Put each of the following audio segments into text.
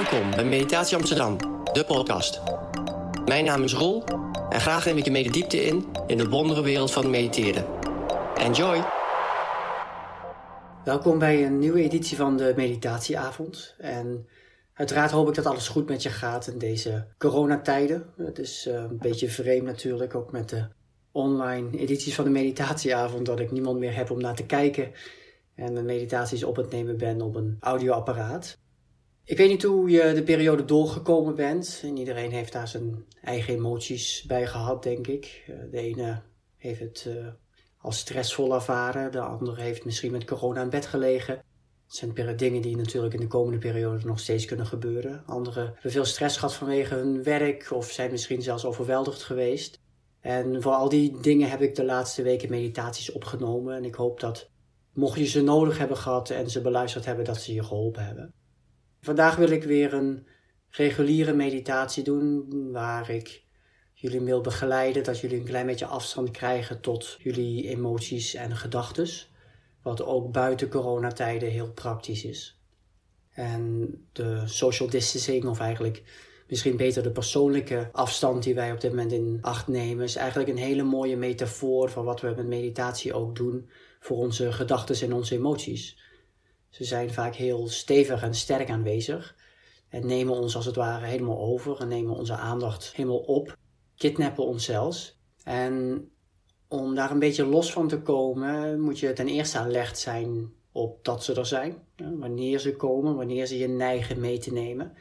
Welkom bij Meditatie Amsterdam, de podcast. Mijn naam is Roel en graag neem ik je mee diepte in in de wondere wereld van mediteren. Enjoy! Welkom bij een nieuwe editie van de Meditatieavond. En uiteraard hoop ik dat alles goed met je gaat in deze coronatijden. Het is eh, een beetje vreemd natuurlijk, ook met de online edities van de Meditatieavond, dat ik niemand meer heb om naar te kijken en de meditaties op het nemen ben op een audioapparaat. Ik weet niet hoe je de periode doorgekomen bent. En iedereen heeft daar zijn eigen emoties bij gehad, denk ik. Eh, de ene heeft het uh, als stressvol ervaren. De andere heeft misschien met corona in bed gelegen. Het zijn dingen die natuurlijk in de komende periode nog steeds kunnen gebeuren. Anderen hebben veel stress gehad vanwege hun werk of zijn misschien zelfs overweldigd geweest. En voor al die dingen heb ik de laatste weken meditaties opgenomen. En ik hoop dat, mocht je ze nodig hebben gehad en ze beluisterd hebben, dat ze je geholpen hebben. Vandaag wil ik weer een reguliere meditatie doen waar ik jullie wil begeleiden, dat jullie een klein beetje afstand krijgen tot jullie emoties en gedachten. Wat ook buiten coronatijden heel praktisch is. En de social distancing, of eigenlijk misschien beter de persoonlijke afstand die wij op dit moment in acht nemen, is eigenlijk een hele mooie metafoor van wat we met meditatie ook doen voor onze gedachten en onze emoties. Ze zijn vaak heel stevig en sterk aanwezig en nemen ons als het ware helemaal over en nemen onze aandacht helemaal op, kidnappen ons zelfs. En om daar een beetje los van te komen, moet je ten eerste alert zijn op dat ze er zijn. Wanneer ze komen, wanneer ze je neigen mee te nemen.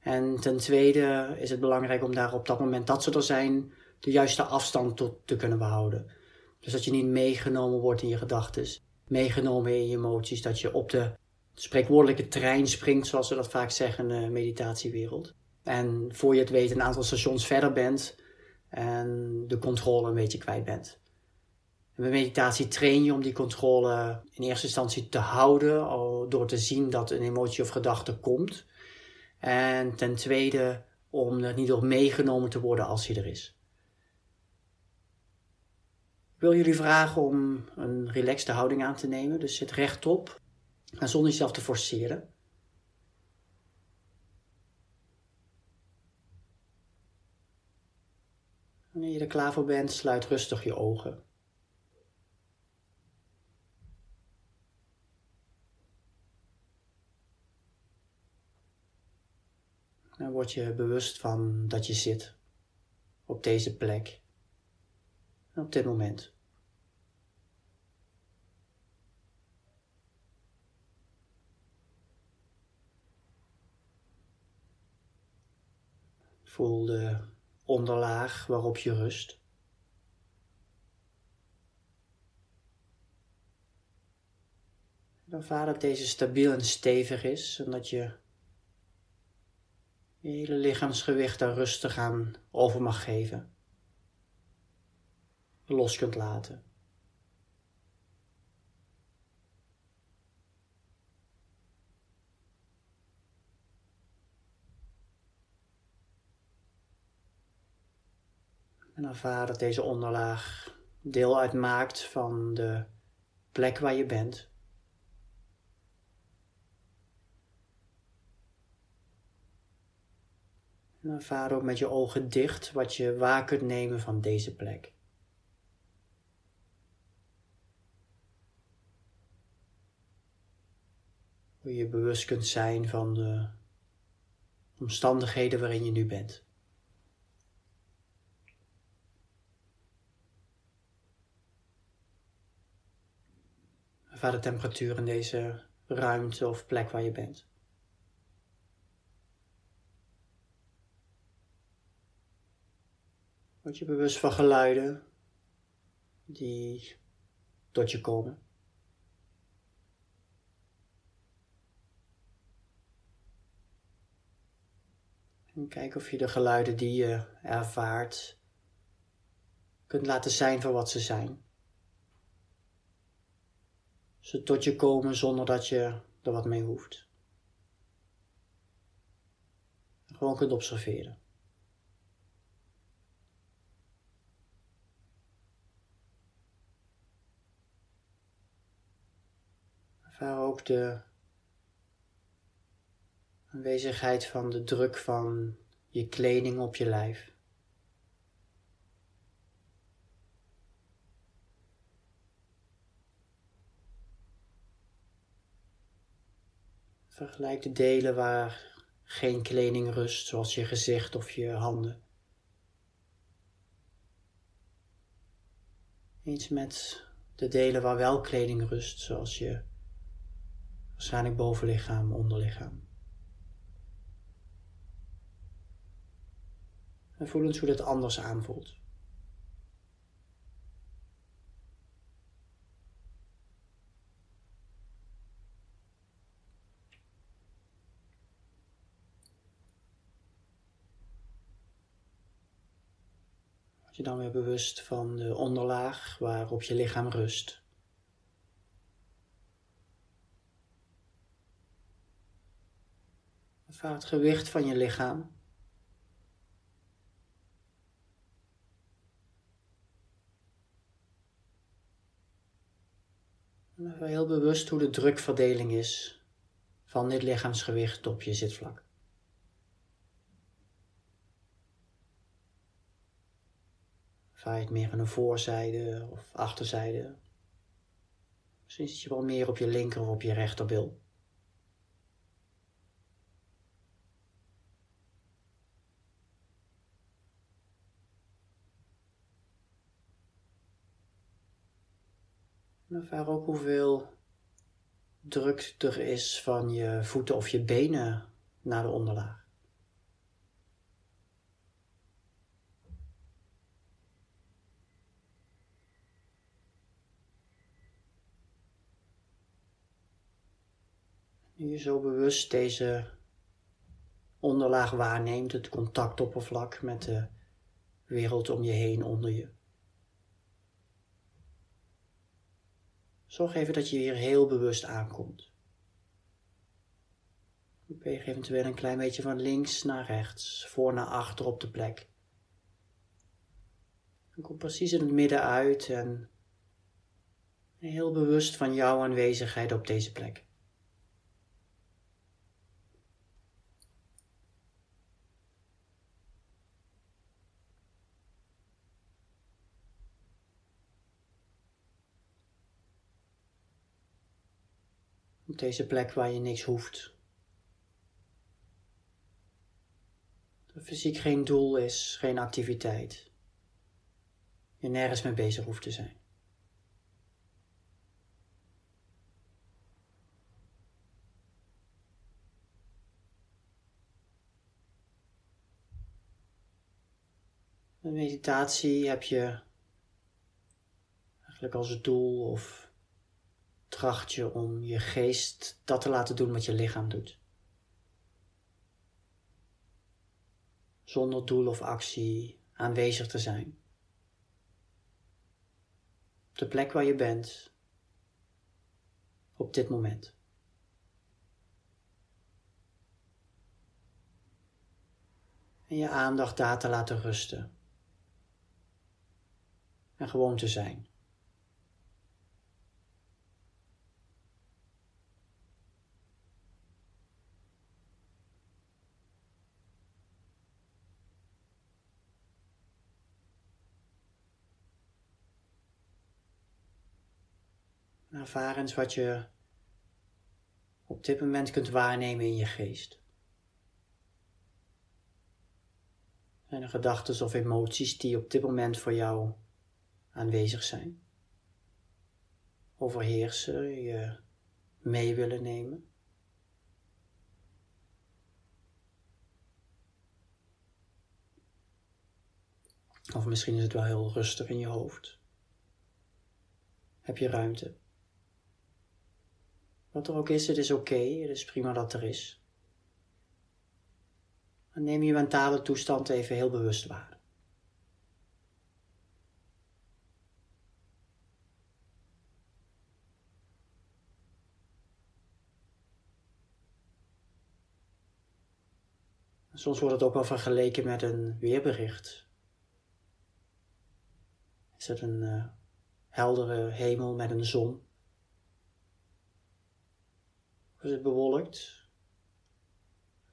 En ten tweede is het belangrijk om daar op dat moment dat ze er zijn, de juiste afstand tot te kunnen behouden. Dus dat je niet meegenomen wordt in je gedachten meegenomen in je emoties, dat je op de spreekwoordelijke trein springt, zoals ze dat vaak zeggen in de meditatiewereld. En voor je het weet een aantal stations verder bent en de controle een beetje kwijt bent. En meditatie train je om die controle in eerste instantie te houden, door te zien dat een emotie of gedachte komt. En ten tweede om er niet door meegenomen te worden als hij er is. Wil jullie vragen om een relaxte houding aan te nemen. Dus zit rechtop en zonder jezelf te forceren. Wanneer je er klaar voor bent, sluit rustig je ogen. Dan word je bewust van dat je zit op deze plek op dit moment. Voel de onderlaag waarop je rust. Ervaar dat deze stabiel en stevig is en dat je je hele lichaamsgewicht daar rustig aan over mag geven los kunt laten. En ervaar dat deze onderlaag deel uitmaakt van de plek waar je bent. En ervaar ook met je ogen dicht wat je waar kunt nemen van deze plek. Hoe je bewust kunt zijn van de omstandigheden waarin je nu bent. De temperatuur in deze ruimte of plek waar je bent. Word je bewust van geluiden die tot je komen. En kijk of je de geluiden die je ervaart kunt laten zijn voor wat ze zijn. Ze tot je komen zonder dat je er wat mee hoeft. Gewoon kunt observeren. Ervaar ook de Aanwezigheid van de druk van je kleding op je lijf. Vergelijk de delen waar geen kleding rust, zoals je gezicht of je handen. Eens met de delen waar wel kleding rust, zoals je waarschijnlijk bovenlichaam, onderlichaam. En voel eens hoe dat anders aanvoelt. Dan weer bewust van de onderlaag waarop je lichaam rust. Ervaar het gewicht van je lichaam. En heel bewust hoe de drukverdeling is van dit lichaamsgewicht op je zitvlak. Vaar je het meer aan de voorzijde of achterzijde? Misschien zit je wel meer op je linker of op je rechterbil. En ervaar ook hoeveel druk er is van je voeten of je benen naar de onderlaag. Je zo bewust deze onderlaag waarneemt, het contactoppervlak met de wereld om je heen onder je. Zorg even dat je hier heel bewust aankomt. Beweeg eventueel een klein beetje van links naar rechts, voor naar achter op de plek. Kom precies in het midden uit en heel bewust van jouw aanwezigheid op deze plek. Op deze plek waar je niks hoeft. De fysiek geen doel is, geen activiteit. Je nergens mee bezig hoeft te zijn. Een meditatie heb je eigenlijk als doel of tracht je om je geest dat te laten doen wat je lichaam doet. Zonder doel of actie aanwezig te zijn. Op de plek waar je bent, op dit moment. En je aandacht daar te laten rusten. En gewoon te zijn. Ervaar eens wat je op dit moment kunt waarnemen in je geest. Zijn er gedachten of emoties die op dit moment voor jou aanwezig zijn? Overheersen, je mee willen nemen? Of misschien is het wel heel rustig in je hoofd. Heb je ruimte? Wat er ook is, het is oké, het is prima dat er is. En neem je mentale toestand even heel bewust waar. Soms wordt het ook wel vergeleken met een weerbericht. Is het een uh, heldere hemel met een zon? Is het bewolkt?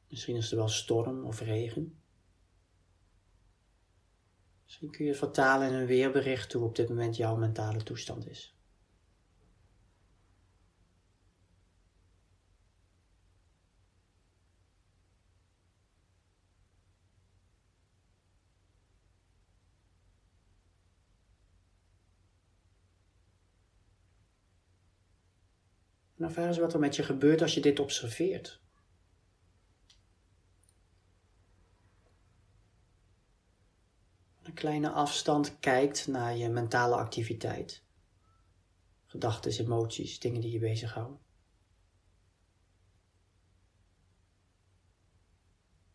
Misschien is er wel storm of regen. Misschien kun je vertalen in een weerbericht hoe op dit moment jouw mentale toestand is. En ervaar eens wat er met je gebeurt als je dit observeert. Een kleine afstand kijkt naar je mentale activiteit. Gedachten, emoties, dingen die je bezighouden.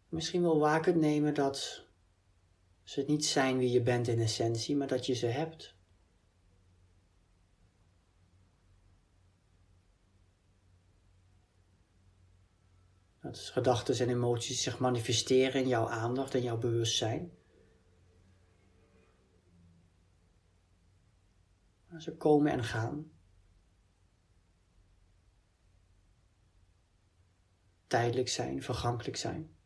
Misschien wel waar kunt nemen dat ze niet zijn wie je bent in essentie, maar dat je ze hebt. Dat gedachten en emoties zich manifesteren in jouw aandacht en jouw bewustzijn. Ze komen en gaan. Tijdelijk zijn, vergankelijk zijn.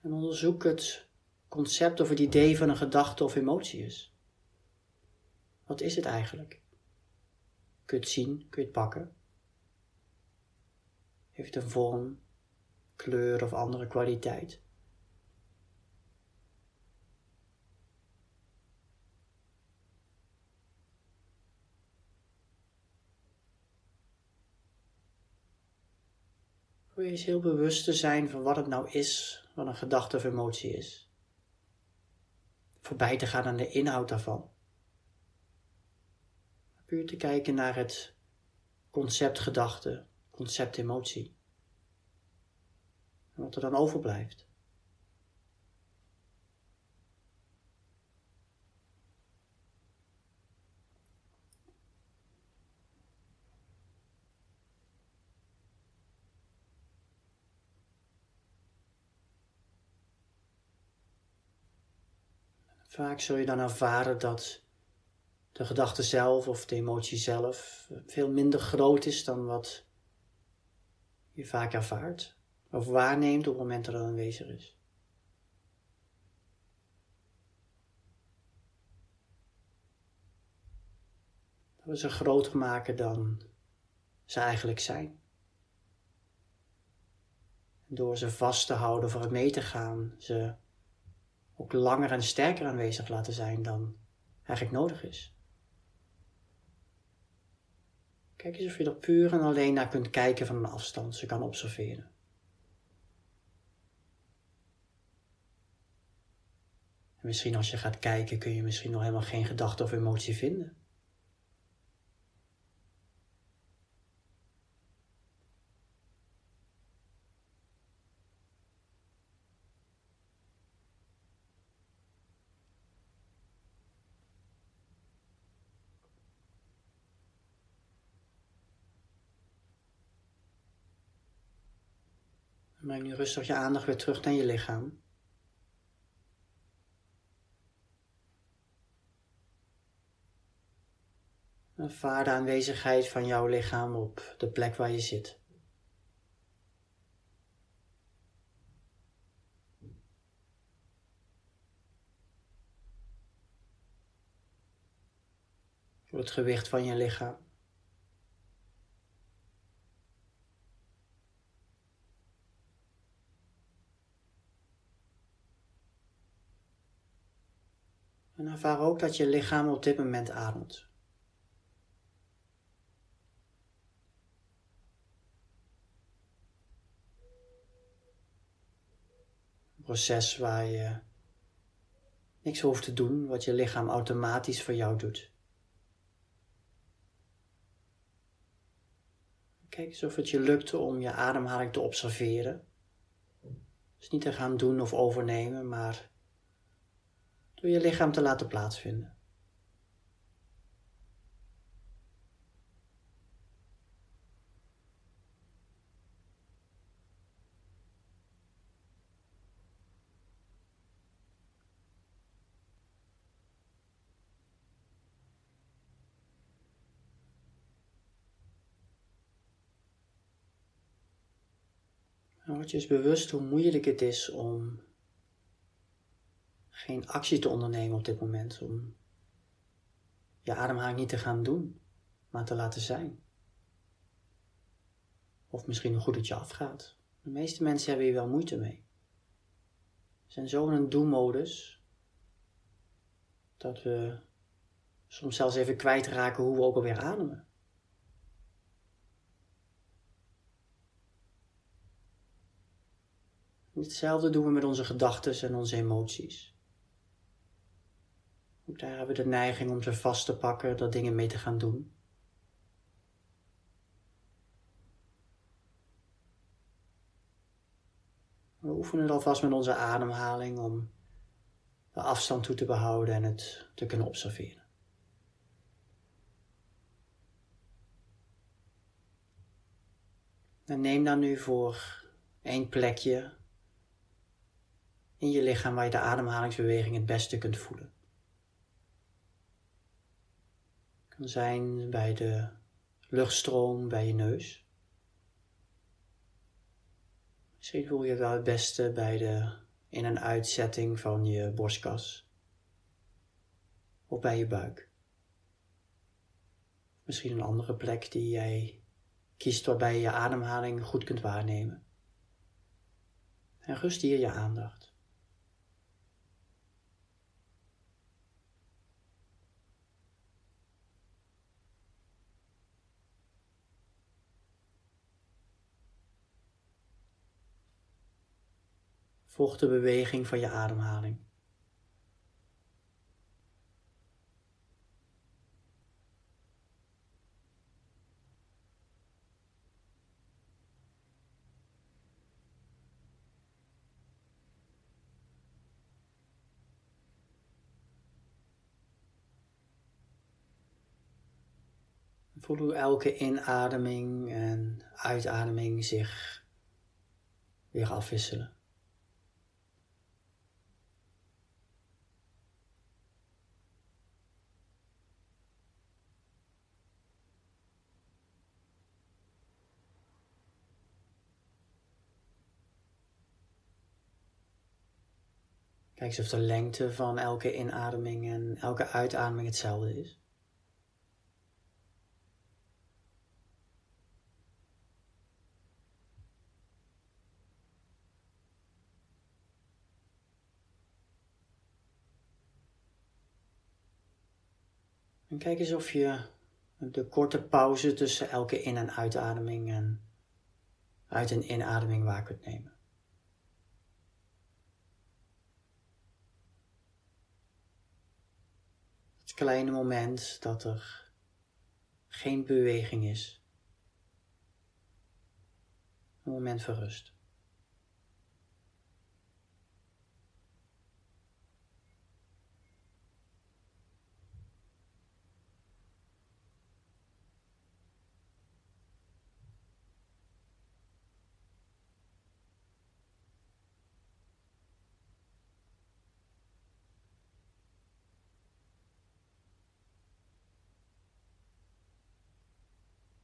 En onderzoek het concept of het idee van een gedachte of emotie is. Wat is het eigenlijk? Kun je het zien? Kun je het pakken? Heeft een vorm, kleur of andere kwaliteit? Eens heel bewust te zijn van wat het nou is, wat een gedachte of emotie is. Voorbij te gaan aan de inhoud daarvan puur te kijken naar het concept gedachte, concept emotie. En wat er dan overblijft. Vaak zul je dan ervaren dat de gedachte zelf of de emotie zelf veel minder groot is dan wat je vaak ervaart of waarneemt op het moment dat het aanwezig is. Dat we ze groter maken dan ze eigenlijk zijn. En door ze vast te houden, het mee te gaan, ze ook langer en sterker aanwezig laten zijn dan eigenlijk nodig is. Kijk eens of je er puur en alleen naar kunt kijken van een afstand, ze kan observeren. En misschien als je gaat kijken kun je misschien nog helemaal geen gedachte of emotie vinden. Breng nu rustig je aandacht weer terug naar je lichaam. Ervaar de aanwezigheid van jouw lichaam op de plek waar je zit. Voor het gewicht van je lichaam. En ervaar ook dat je lichaam op dit moment ademt. Een proces waar je niks hoeft te doen, wat je lichaam automatisch voor jou doet. Kijk eens of het je lukt om je ademhaling te observeren. Dus niet te gaan doen of overnemen, maar door je lichaam te laten plaatsvinden. Nou, word je eens bewust hoe moeilijk het is om geen actie te ondernemen op dit moment. Om je ademhaling niet te gaan doen, maar te laten zijn. Of misschien hoe goed het je afgaat. De meeste mensen hebben hier wel moeite mee. We zijn zo in een doelmodus dat we soms zelfs even kwijtraken hoe we ook alweer ademen. Hetzelfde doen we met onze gedachten en onze emoties. Ook daar hebben we de neiging om ze vast te pakken, dat dingen mee te gaan doen. We oefenen het alvast met onze ademhaling om de afstand toe te behouden en het te kunnen observeren. En neem dan nu voor één plekje in je lichaam waar je de ademhalingsbeweging het beste kunt voelen. Het kan zijn bij de luchtstroom bij je neus. Misschien voel je het wel het beste bij de in- en uitzetting van je borstkas. Of bij je buik. Misschien een andere plek die jij kiest waarbij je je ademhaling goed kunt waarnemen. En rust hier je aandacht. Volg de beweging van je ademhaling. Voel hoe elke inademing en uitademing zich weer afwisselen. Kijk eens of de lengte van elke inademing en elke uitademing hetzelfde is. En kijk eens of je de korte pauze tussen elke in- en uitademing en uit- en inademing waar kunt nemen. Kleine moment dat er geen beweging is. Een moment van rust.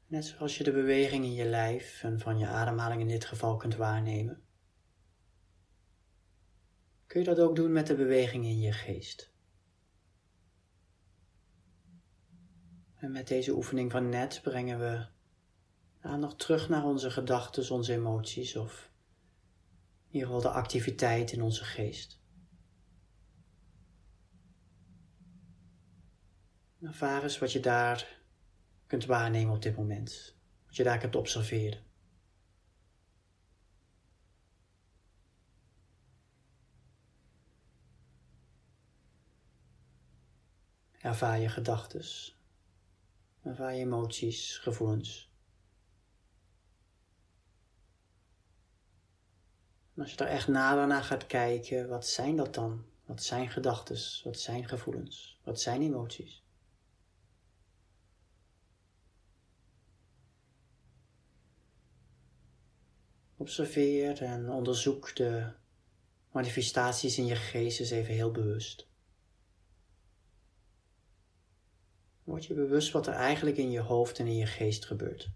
Net zoals je de beweging in je lijf en van je ademhaling in dit geval kunt waarnemen, kun je dat ook doen met de beweging in je geest. En met deze oefening van net brengen we aandacht terug naar onze gedachten, onze emoties of in ieder geval de activiteit in onze geest. Ervaar eens wat je daar kunt waarnemen op dit moment. Wat je daar kunt observeren. Ervaar je gedachten. Ervaar je emoties, gevoelens. En als je er echt nader naar gaat kijken, wat zijn dat dan? Wat zijn gedachten? Wat zijn gevoelens? Wat zijn emoties? Observeer en onderzoek de manifestaties in je geest eens even heel bewust. Word je bewust wat er eigenlijk in je hoofd en in je geest gebeurt.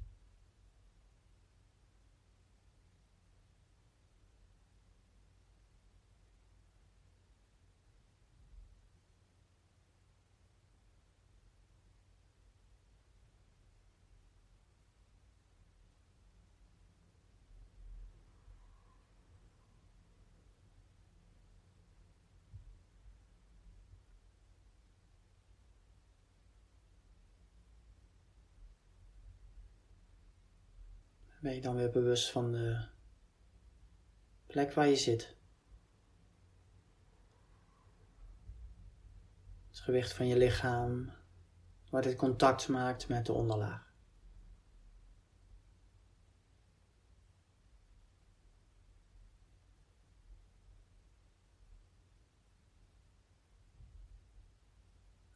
Ben je dan weer bewust van de plek waar je zit. Het gewicht van je lichaam, waar dit contact maakt met de onderlaag.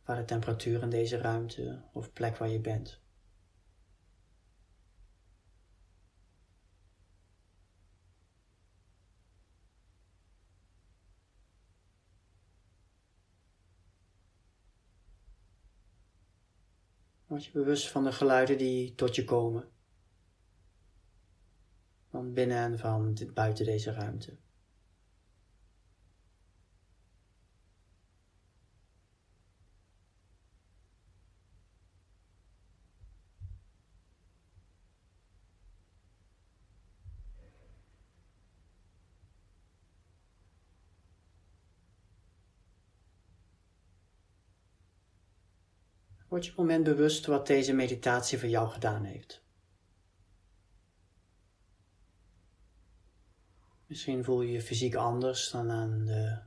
Waar de temperatuur in deze ruimte of plek waar je bent. Word je bewust van de geluiden die tot je komen. Van binnen en van buiten deze ruimte. Word je moment bewust wat deze meditatie voor jou gedaan heeft. Misschien voel je je fysiek anders dan aan de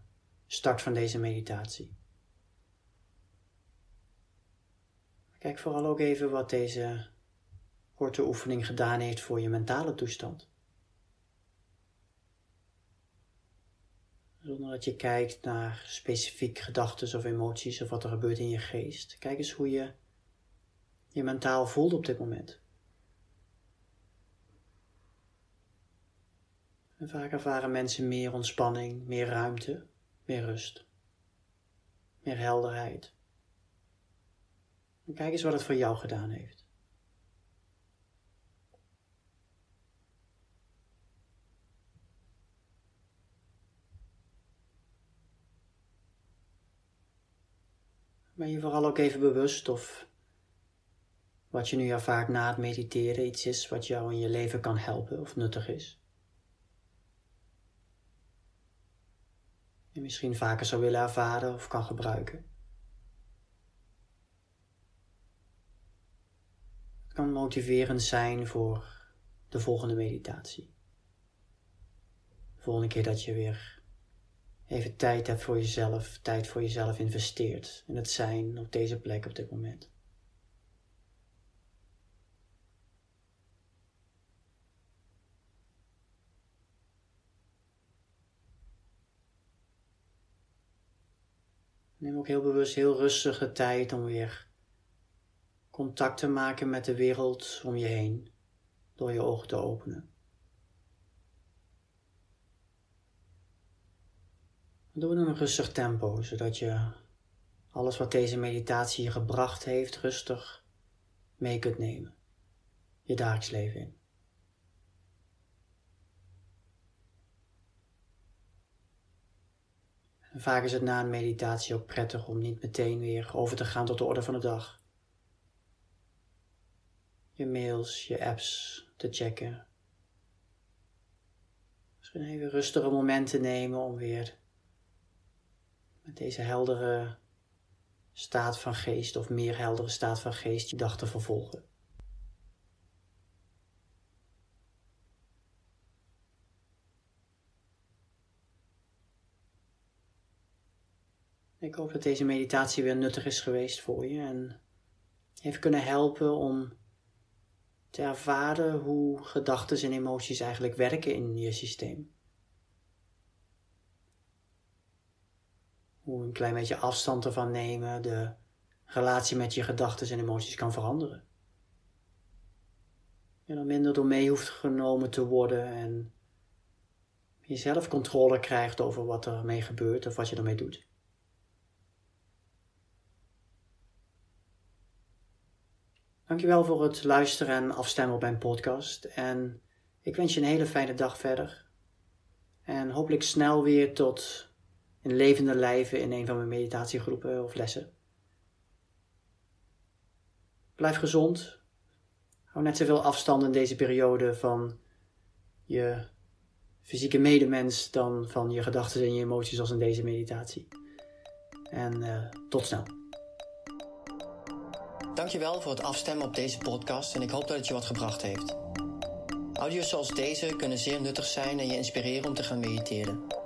start van deze meditatie. Kijk vooral ook even wat deze korte oefening gedaan heeft voor je mentale toestand. Zonder dat je kijkt naar specifiek gedachten of emoties of wat er gebeurt in je geest. Kijk eens hoe je je mentaal voelt op dit moment. En vaak ervaren mensen meer ontspanning, meer ruimte, meer rust, meer helderheid. En kijk eens wat het voor jou gedaan heeft. Ben je vooral ook even bewust of wat je nu ervaart na het mediteren iets is wat jou in je leven kan helpen of nuttig is? Je misschien vaker zou willen ervaren of kan gebruiken. Het kan motiverend zijn voor de volgende meditatie. De volgende keer dat je weer even tijd hebt voor jezelf, tijd voor jezelf investeert in het zijn op deze plek op dit moment. Neem ook heel bewust heel rustige tijd om weer contact te maken met de wereld om je heen door je ogen te openen. Doe in een rustig tempo, zodat je alles wat deze meditatie je gebracht heeft rustig mee kunt nemen. Je dagelijks leven in. En vaak is het na een meditatie ook prettig om niet meteen weer over te gaan tot de orde van de dag. Je mails, je apps te checken. Misschien even rustige momenten nemen om weer deze heldere staat van geest of meer heldere staat van geest je dag te vervolgen. Ik hoop dat deze meditatie weer nuttig is geweest voor je en heeft kunnen helpen om te ervaren hoe gedachten en emoties eigenlijk werken in je systeem. Hoe een klein beetje afstand ervan nemen de relatie met je gedachten en emoties kan veranderen. Je er minder door mee hoeft genomen te worden en je zelf controle krijgt over wat er mee gebeurt of wat je ermee doet. Dankjewel voor het luisteren en afstemmen op mijn podcast. En ik wens je een hele fijne dag verder. En hopelijk snel weer tot in levende lijven in een van mijn meditatiegroepen of lessen. Blijf gezond. Hou net zoveel afstand in deze periode van je fysieke medemens dan van je gedachten en je emoties als in deze meditatie. En uh, tot snel. Dankjewel voor het afstemmen op deze podcast en ik hoop dat het je wat gebracht heeft. Audio's zoals deze kunnen zeer nuttig zijn en je inspireren om te gaan mediteren.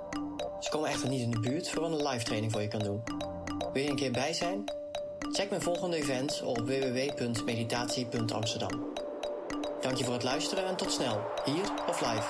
Ze komen echter niet in de buurt voor een live training voor je kan doen. Wil je een keer bij zijn? Check mijn volgende event op www.meditatie.amsterdam. Dank je voor het luisteren en tot snel, hier of live.